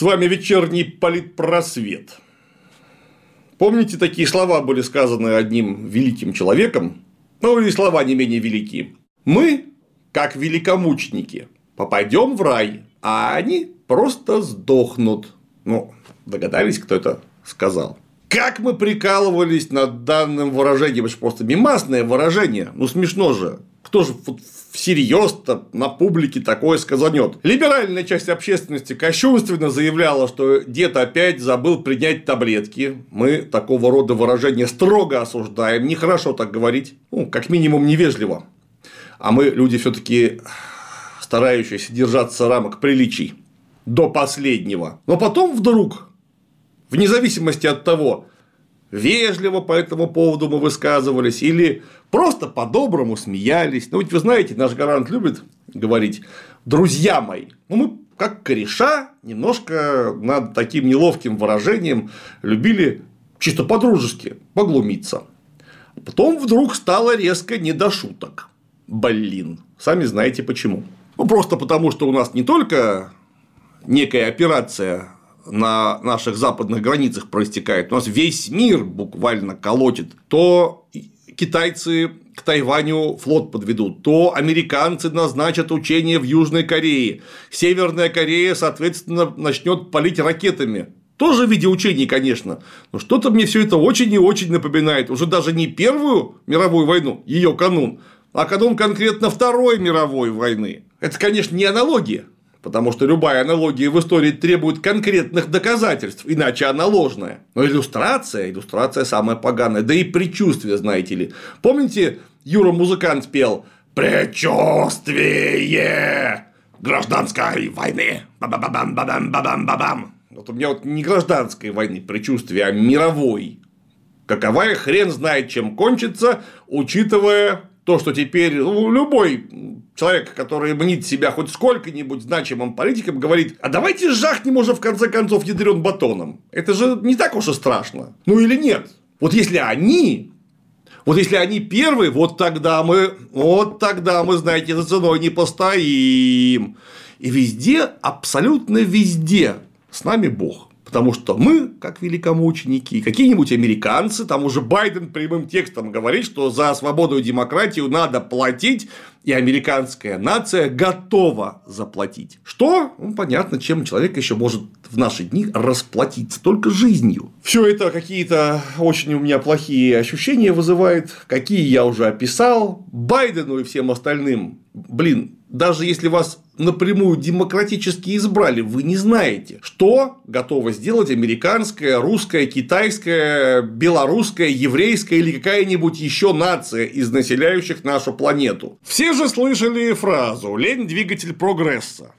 С вами вечерний политпросвет. Помните, такие слова были сказаны одним великим человеком? Ну, и слова не менее великие. Мы, как великомученики, попадем в рай, а они просто сдохнут. Ну, догадались, кто это сказал? Как мы прикалывались над данным выражением, это же просто мимасное выражение, ну смешно же. Кто же всерьез-то на публике такое сказанет? Либеральная часть общественности кощунственно заявляла, что дед опять забыл принять таблетки. Мы такого рода выражения строго осуждаем. Нехорошо так говорить. Ну, как минимум, невежливо. А мы люди все-таки старающиеся держаться рамок приличий до последнего. Но потом вдруг вне зависимости от того, вежливо по этому поводу мы высказывались или просто по-доброму смеялись. Ну, ведь вы знаете, наш гарант любит говорить «друзья мои». Ну, мы как кореша немножко над таким неловким выражением любили чисто по-дружески поглумиться. Потом вдруг стало резко не до шуток. Блин, сами знаете почему. Ну, просто потому, что у нас не только некая операция на наших западных границах проистекает, у нас весь мир буквально колотит, то китайцы к Тайваню флот подведут, то американцы назначат учения в Южной Корее, Северная Корея, соответственно, начнет палить ракетами. Тоже в виде учений, конечно, но что-то мне все это очень и очень напоминает. Уже даже не Первую мировую войну, ее канун, а канун конкретно Второй мировой войны. Это, конечно, не аналогия, Потому что любая аналогия в истории требует конкретных доказательств, иначе она ложная. Но иллюстрация, иллюстрация самая поганая, да и предчувствие, знаете ли. Помните, Юра музыкант пел «Предчувствие гражданской войны». Ба-ба-бам, бадам, бадам, бадам. Вот у меня вот не гражданской войны предчувствие, а мировой. Каковая хрен знает, чем кончится, учитывая то, что теперь ну, любой человек, который мнит себя хоть сколько-нибудь значимым политиком, говорит, а давайте жахнем уже в конце концов ядрен батоном. Это же не так уж и страшно. Ну или нет? Вот если они вот если они первые, вот тогда мы, вот тогда мы, знаете, за ценой не постоим. И везде, абсолютно везде с нами Бог. Потому что мы, как великомученики, какие-нибудь американцы, там уже Байден прямым текстом говорит, что за свободу и демократию надо платить, и американская нация готова заплатить. Что? Ну, понятно, чем человек еще может в наши дни расплатиться только жизнью. Все это какие-то очень у меня плохие ощущения вызывает, какие я уже описал. Байдену и всем остальным, блин, даже если вас напрямую демократически избрали, вы не знаете, что готова сделать американская, русская, китайская, белорусская, еврейская или какая-нибудь еще нация из населяющих нашу планету. Все же слышали фразу «лень – двигатель прогресса».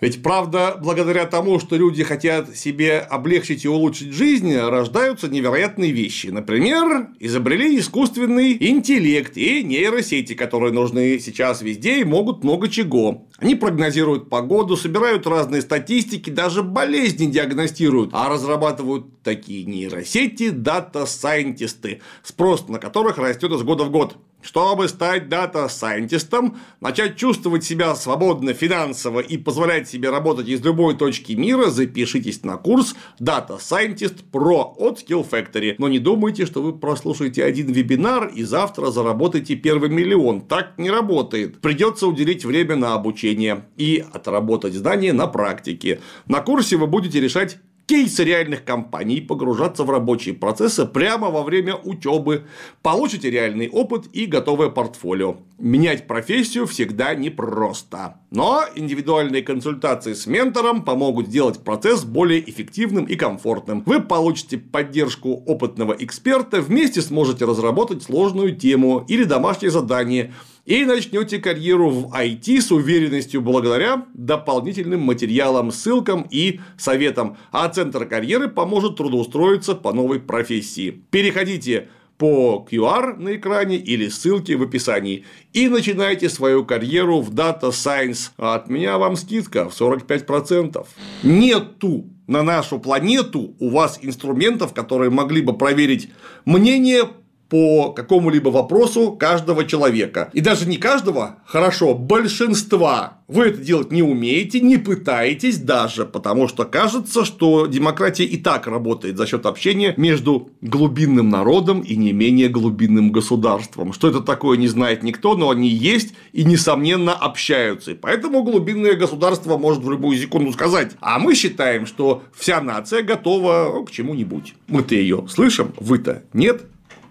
Ведь, правда, благодаря тому, что люди хотят себе облегчить и улучшить жизнь, рождаются невероятные вещи. Например, изобрели искусственный интеллект и нейросети, которые нужны сейчас везде и могут много чего. Они прогнозируют погоду, собирают разные статистики, даже болезни диагностируют, а разрабатывают такие нейросети дата-сайентисты, спрос на которых растет из года в год. Чтобы стать дата-сайентистом, начать чувствовать себя свободно финансово и позволять себе работать из любой точки мира, запишитесь на курс Data Scientist Pro от Skill Factory. Но не думайте, что вы прослушаете один вебинар и завтра заработаете первый миллион. Так не работает. Придется уделить время на обучение и отработать знания на практике. На курсе вы будете решать кейсы реальных компаний, погружаться в рабочие процессы прямо во время учебы, получите реальный опыт и готовое портфолио. Менять профессию всегда непросто. Но индивидуальные консультации с ментором помогут сделать процесс более эффективным и комфортным. Вы получите поддержку опытного эксперта, вместе сможете разработать сложную тему или домашнее задание – и начнете карьеру в IT с уверенностью благодаря дополнительным материалам, ссылкам и советам. А центр карьеры поможет трудоустроиться по новой профессии. Переходите по QR на экране или ссылке в описании и начинайте свою карьеру в Data Science. от меня вам скидка в 45%. Нету на нашу планету у вас инструментов, которые могли бы проверить мнение по какому-либо вопросу каждого человека. И даже не каждого, хорошо, большинства. Вы это делать не умеете, не пытаетесь даже, потому что кажется, что демократия и так работает за счет общения между глубинным народом и не менее глубинным государством. Что это такое, не знает никто, но они есть и, несомненно, общаются. И поэтому глубинное государство может в любую секунду сказать, а мы считаем, что вся нация готова к чему-нибудь. Мы-то ее слышим, вы-то нет.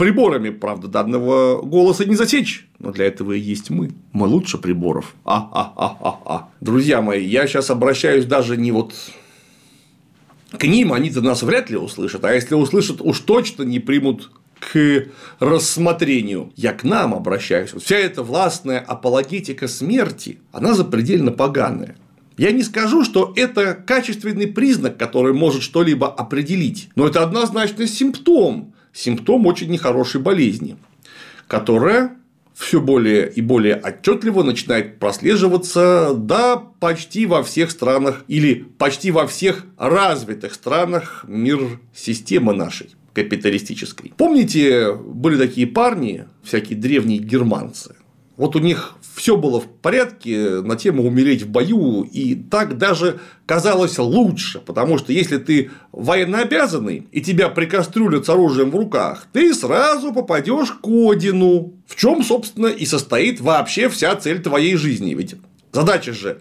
Приборами, правда, данного голоса не засечь, но для этого и есть мы. Мы лучше приборов. А-а-а-а-а. Друзья мои, я сейчас обращаюсь даже не вот к ним, они-то нас вряд ли услышат, а если услышат, уж точно не примут к рассмотрению. Я к нам обращаюсь. Вся эта властная апологетика смерти, она запредельно поганая. Я не скажу, что это качественный признак, который может что-либо определить, но это однозначно симптом симптом очень нехорошей болезни, которая все более и более отчетливо начинает прослеживаться да почти во всех странах или почти во всех развитых странах мир системы нашей капиталистической. Помните, были такие парни, всякие древние германцы, вот у них все было в порядке на тему умереть в бою, и так даже казалось лучше, потому что если ты военнообязанный и тебя прикастрюлят с оружием в руках, ты сразу попадешь к Одину, в чем, собственно, и состоит вообще вся цель твоей жизни. Ведь задача же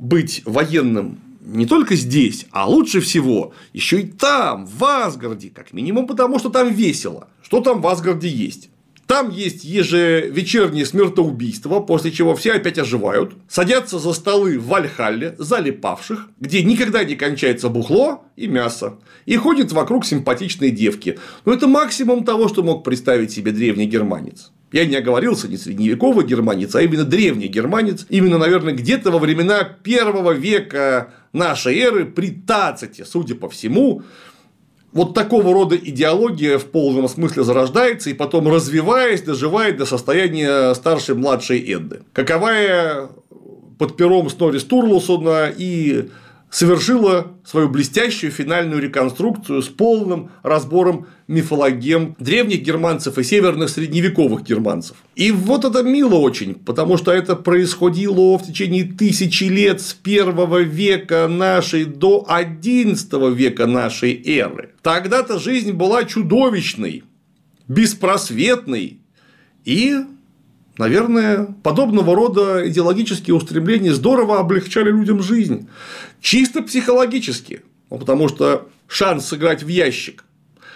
быть военным не только здесь, а лучше всего еще и там, в Асгарде, как минимум потому, что там весело. Что там в Асгарде есть? Там есть ежевечернее смертоубийство, после чего все опять оживают, садятся за столы в Вальхалле, залипавших, где никогда не кончается бухло и мясо, и ходят вокруг симпатичные девки. Но это максимум того, что мог представить себе древний германец. Я не оговорился, не средневековый германец, а именно древний германец, именно, наверное, где-то во времена первого века нашей эры, при Таците, судя по всему, вот такого рода идеология в полном смысле зарождается и потом, развиваясь, доживает до состояния старшей младшей Эдды. Каковая под пером Снори Стурлусона и совершила свою блестящую финальную реконструкцию с полным разбором мифологем древних германцев и северных средневековых германцев. И вот это мило очень, потому что это происходило в течение тысячи лет с первого века нашей до XI века нашей эры. Тогда-то жизнь была чудовищной, беспросветной и Наверное, подобного рода идеологические устремления здорово облегчали людям жизнь. Чисто психологически. Ну, потому что шанс сыграть в ящик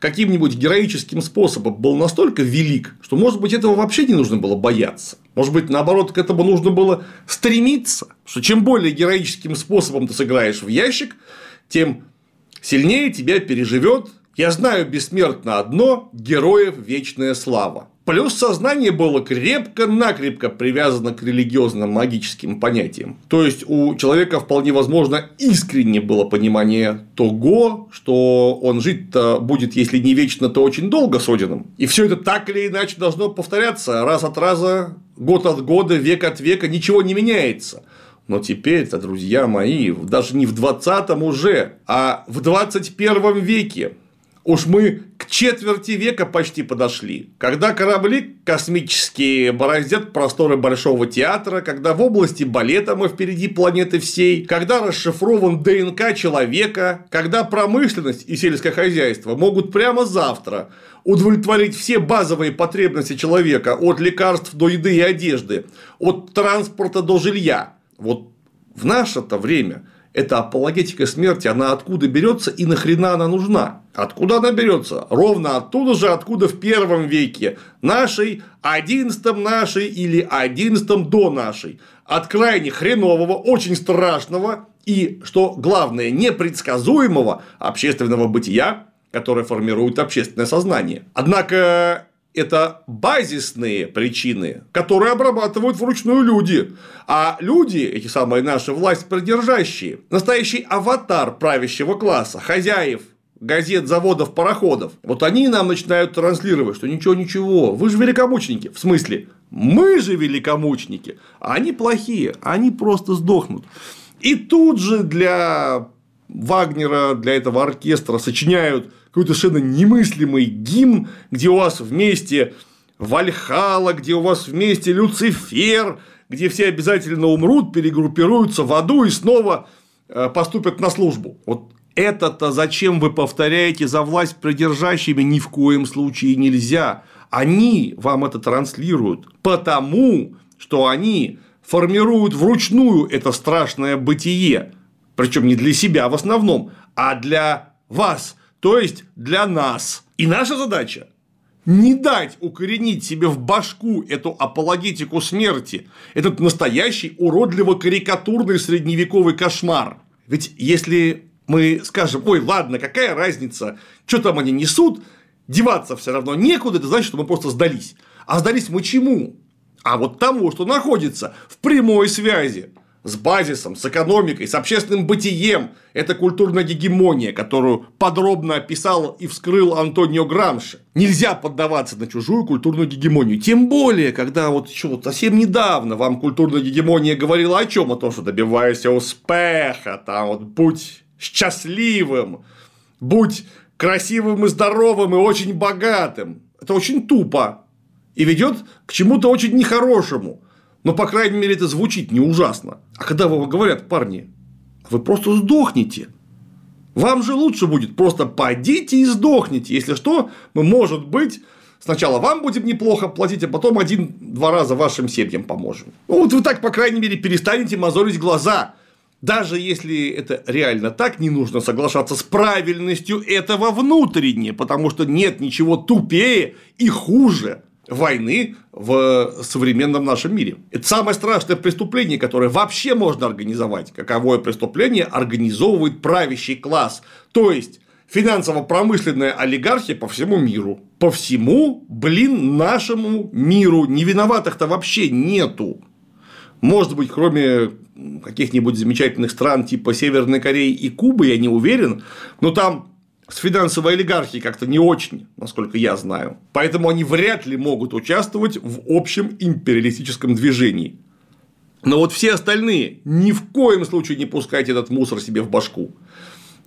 каким-нибудь героическим способом был настолько велик, что, может быть, этого вообще не нужно было бояться. Может быть, наоборот, к этому нужно было стремиться, что чем более героическим способом ты сыграешь в ящик, тем сильнее тебя переживет. Я знаю бессмертно одно – героев вечная слава. Плюс сознание было крепко-накрепко привязано к религиозным магическим понятиям. То есть у человека вполне возможно искренне было понимание того, что он жить-то будет, если не вечно, то очень долго с Одином. И все это так или иначе должно повторяться раз от раза, год от года, век от века, ничего не меняется. Но теперь-то, друзья мои, даже не в 20 уже, а в 21 веке Уж мы четверти века почти подошли, когда корабли космические бороздят просторы Большого театра, когда в области балета мы впереди планеты всей, когда расшифрован ДНК человека, когда промышленность и сельское хозяйство могут прямо завтра удовлетворить все базовые потребности человека от лекарств до еды и одежды, от транспорта до жилья. Вот в наше-то время эта апологетика смерти, она откуда берется и нахрена она нужна? Откуда она берется? Ровно оттуда же, откуда в первом веке нашей, одиннадцатом нашей или одиннадцатом до нашей. От крайне хренового, очень страшного и, что главное, непредсказуемого общественного бытия, которое формирует общественное сознание. Однако это базисные причины, которые обрабатывают вручную люди. А люди, эти самые наши власть продержащие, настоящий аватар правящего класса, хозяев газет, заводов, пароходов, вот они нам начинают транслировать, что ничего-ничего, вы же великомученики. В смысле, мы же великомученики, а они плохие, они просто сдохнут. И тут же для Вагнера, для этого оркестра сочиняют какой-то совершенно немыслимый гимн, где у вас вместе Вальхала, где у вас вместе Люцифер, где все обязательно умрут, перегруппируются в аду и снова э, поступят на службу. Вот это-то зачем вы повторяете за власть придержащими ни в коем случае нельзя. Они вам это транслируют, потому что они формируют вручную это страшное бытие, причем не для себя в основном, а для вас, то есть для нас. И наша задача не дать укоренить себе в башку эту апологетику смерти, этот настоящий уродливо-карикатурный средневековый кошмар. Ведь если мы скажем, ой, ладно, какая разница, что там они несут, деваться все равно некуда, это значит, что мы просто сдались. А сдались мы чему? А вот тому, что находится в прямой связи с базисом, с экономикой, с общественным бытием. Это культурная гегемония, которую подробно описал и вскрыл Антонио Грамши. Нельзя поддаваться на чужую культурную гегемонию. Тем более, когда вот еще вот совсем недавно вам культурная гегемония говорила о чем? О том, что добивайся успеха, там вот будь счастливым, будь красивым и здоровым и очень богатым. Это очень тупо и ведет к чему-то очень нехорошему. Но, по крайней мере, это звучит не ужасно. А когда вам говорят, парни, вы просто сдохнете. Вам же лучше будет просто пойдите и сдохните. Если что, мы, может быть, сначала вам будем неплохо платить, а потом один-два раза вашим семьям поможем. Ну, вот вы так, по крайней мере, перестанете мозолить глаза даже если это реально так, не нужно соглашаться с правильностью этого внутренне, потому что нет ничего тупее и хуже войны в современном нашем мире. Это самое страшное преступление, которое вообще можно организовать. Каковое преступление организовывает правящий класс. То есть, финансово-промышленная олигархия по всему миру. По всему, блин, нашему миру. Не виноватых-то вообще нету. Может быть, кроме каких-нибудь замечательных стран типа Северной Кореи и Кубы, я не уверен, но там с финансовой олигархией как-то не очень, насколько я знаю. Поэтому они вряд ли могут участвовать в общем империалистическом движении. Но вот все остальные ни в коем случае не пускайте этот мусор себе в башку.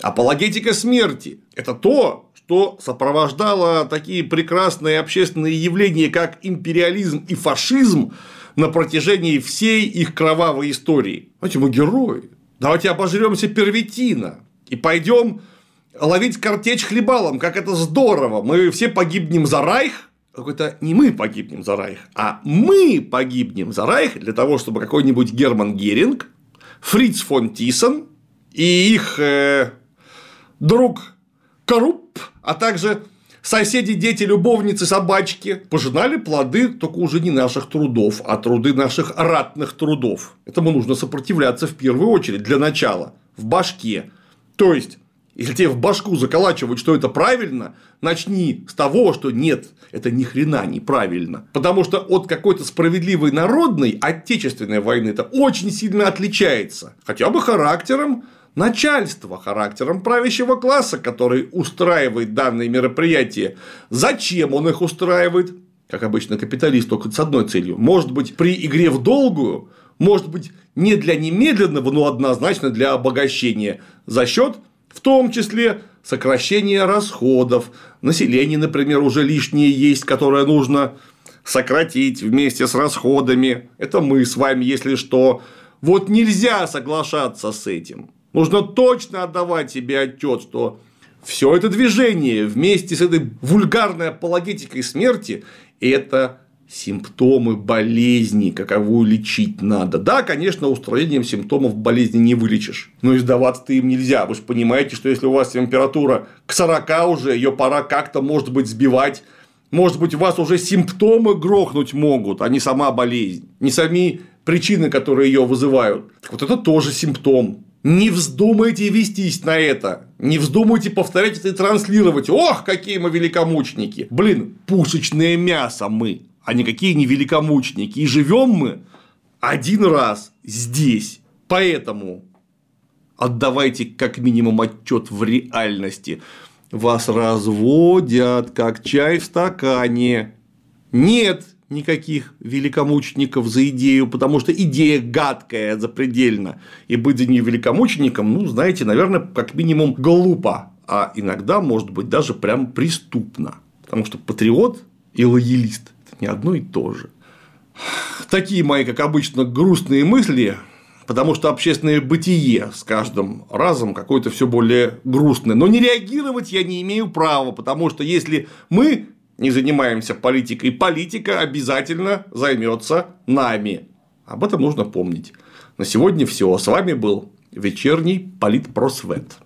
Апологетика смерти – это то, что сопровождало такие прекрасные общественные явления, как империализм и фашизм на протяжении всей их кровавой истории. Знаете, мы герои. Давайте обожремся первитина и пойдем ловить картечь хлебалом, как это здорово. Мы все погибнем за Райх, какой-то не мы погибнем за Райх, а мы погибнем за Райх для того, чтобы какой-нибудь Герман Геринг, Фриц фон Тисон и их э, друг Коррупп, а также соседи, дети, любовницы, собачки пожинали плоды только уже не наших трудов, а труды наших ратных трудов. Этому нужно сопротивляться в первую очередь, для начала, в башке. То есть, если тебе в башку заколачивают, что это правильно, начни с того, что нет, это ни хрена неправильно. Потому что от какой-то справедливой народной отечественной войны это очень сильно отличается. Хотя бы характером, начальство характером правящего класса, который устраивает данные мероприятия. Зачем он их устраивает? Как обычно, капиталист только с одной целью. Может быть, при игре в долгую, может быть, не для немедленного, но однозначно для обогащения за счет, в том числе, сокращения расходов. Население, например, уже лишнее есть, которое нужно сократить вместе с расходами. Это мы с вами, если что. Вот нельзя соглашаться с этим. Нужно точно отдавать себе отчет, что все это движение вместе с этой вульгарной апологетикой смерти – это симптомы болезни, каковую лечить надо. Да, конечно, устранением симптомов болезни не вылечишь, но издаваться ты им нельзя. Вы же понимаете, что если у вас температура к 40 уже, ее пора как-то, может быть, сбивать. Может быть, у вас уже симптомы грохнуть могут, а не сама болезнь, не сами причины, которые ее вызывают. Так вот это тоже симптом. Не вздумайте вестись на это. Не вздумайте повторять это и транслировать. Ох, какие мы великомучники. Блин, пушечное мясо мы, а никакие не великомучники. И живем мы один раз здесь. Поэтому отдавайте как минимум отчет в реальности. Вас разводят, как чай в стакане. Нет, никаких великомучеников за идею, потому что идея гадкая запредельно. И быть за нее великомучеником, ну, знаете, наверное, как минимум глупо, а иногда, может быть, даже прям преступно. Потому что патриот и лоялист – это не одно и то же. Такие мои, как обычно, грустные мысли, потому что общественное бытие с каждым разом какое-то все более грустное. Но не реагировать я не имею права, потому что если мы не занимаемся политикой, политика обязательно займется нами. Об этом нужно помнить. На сегодня все. С вами был вечерний политпросвет.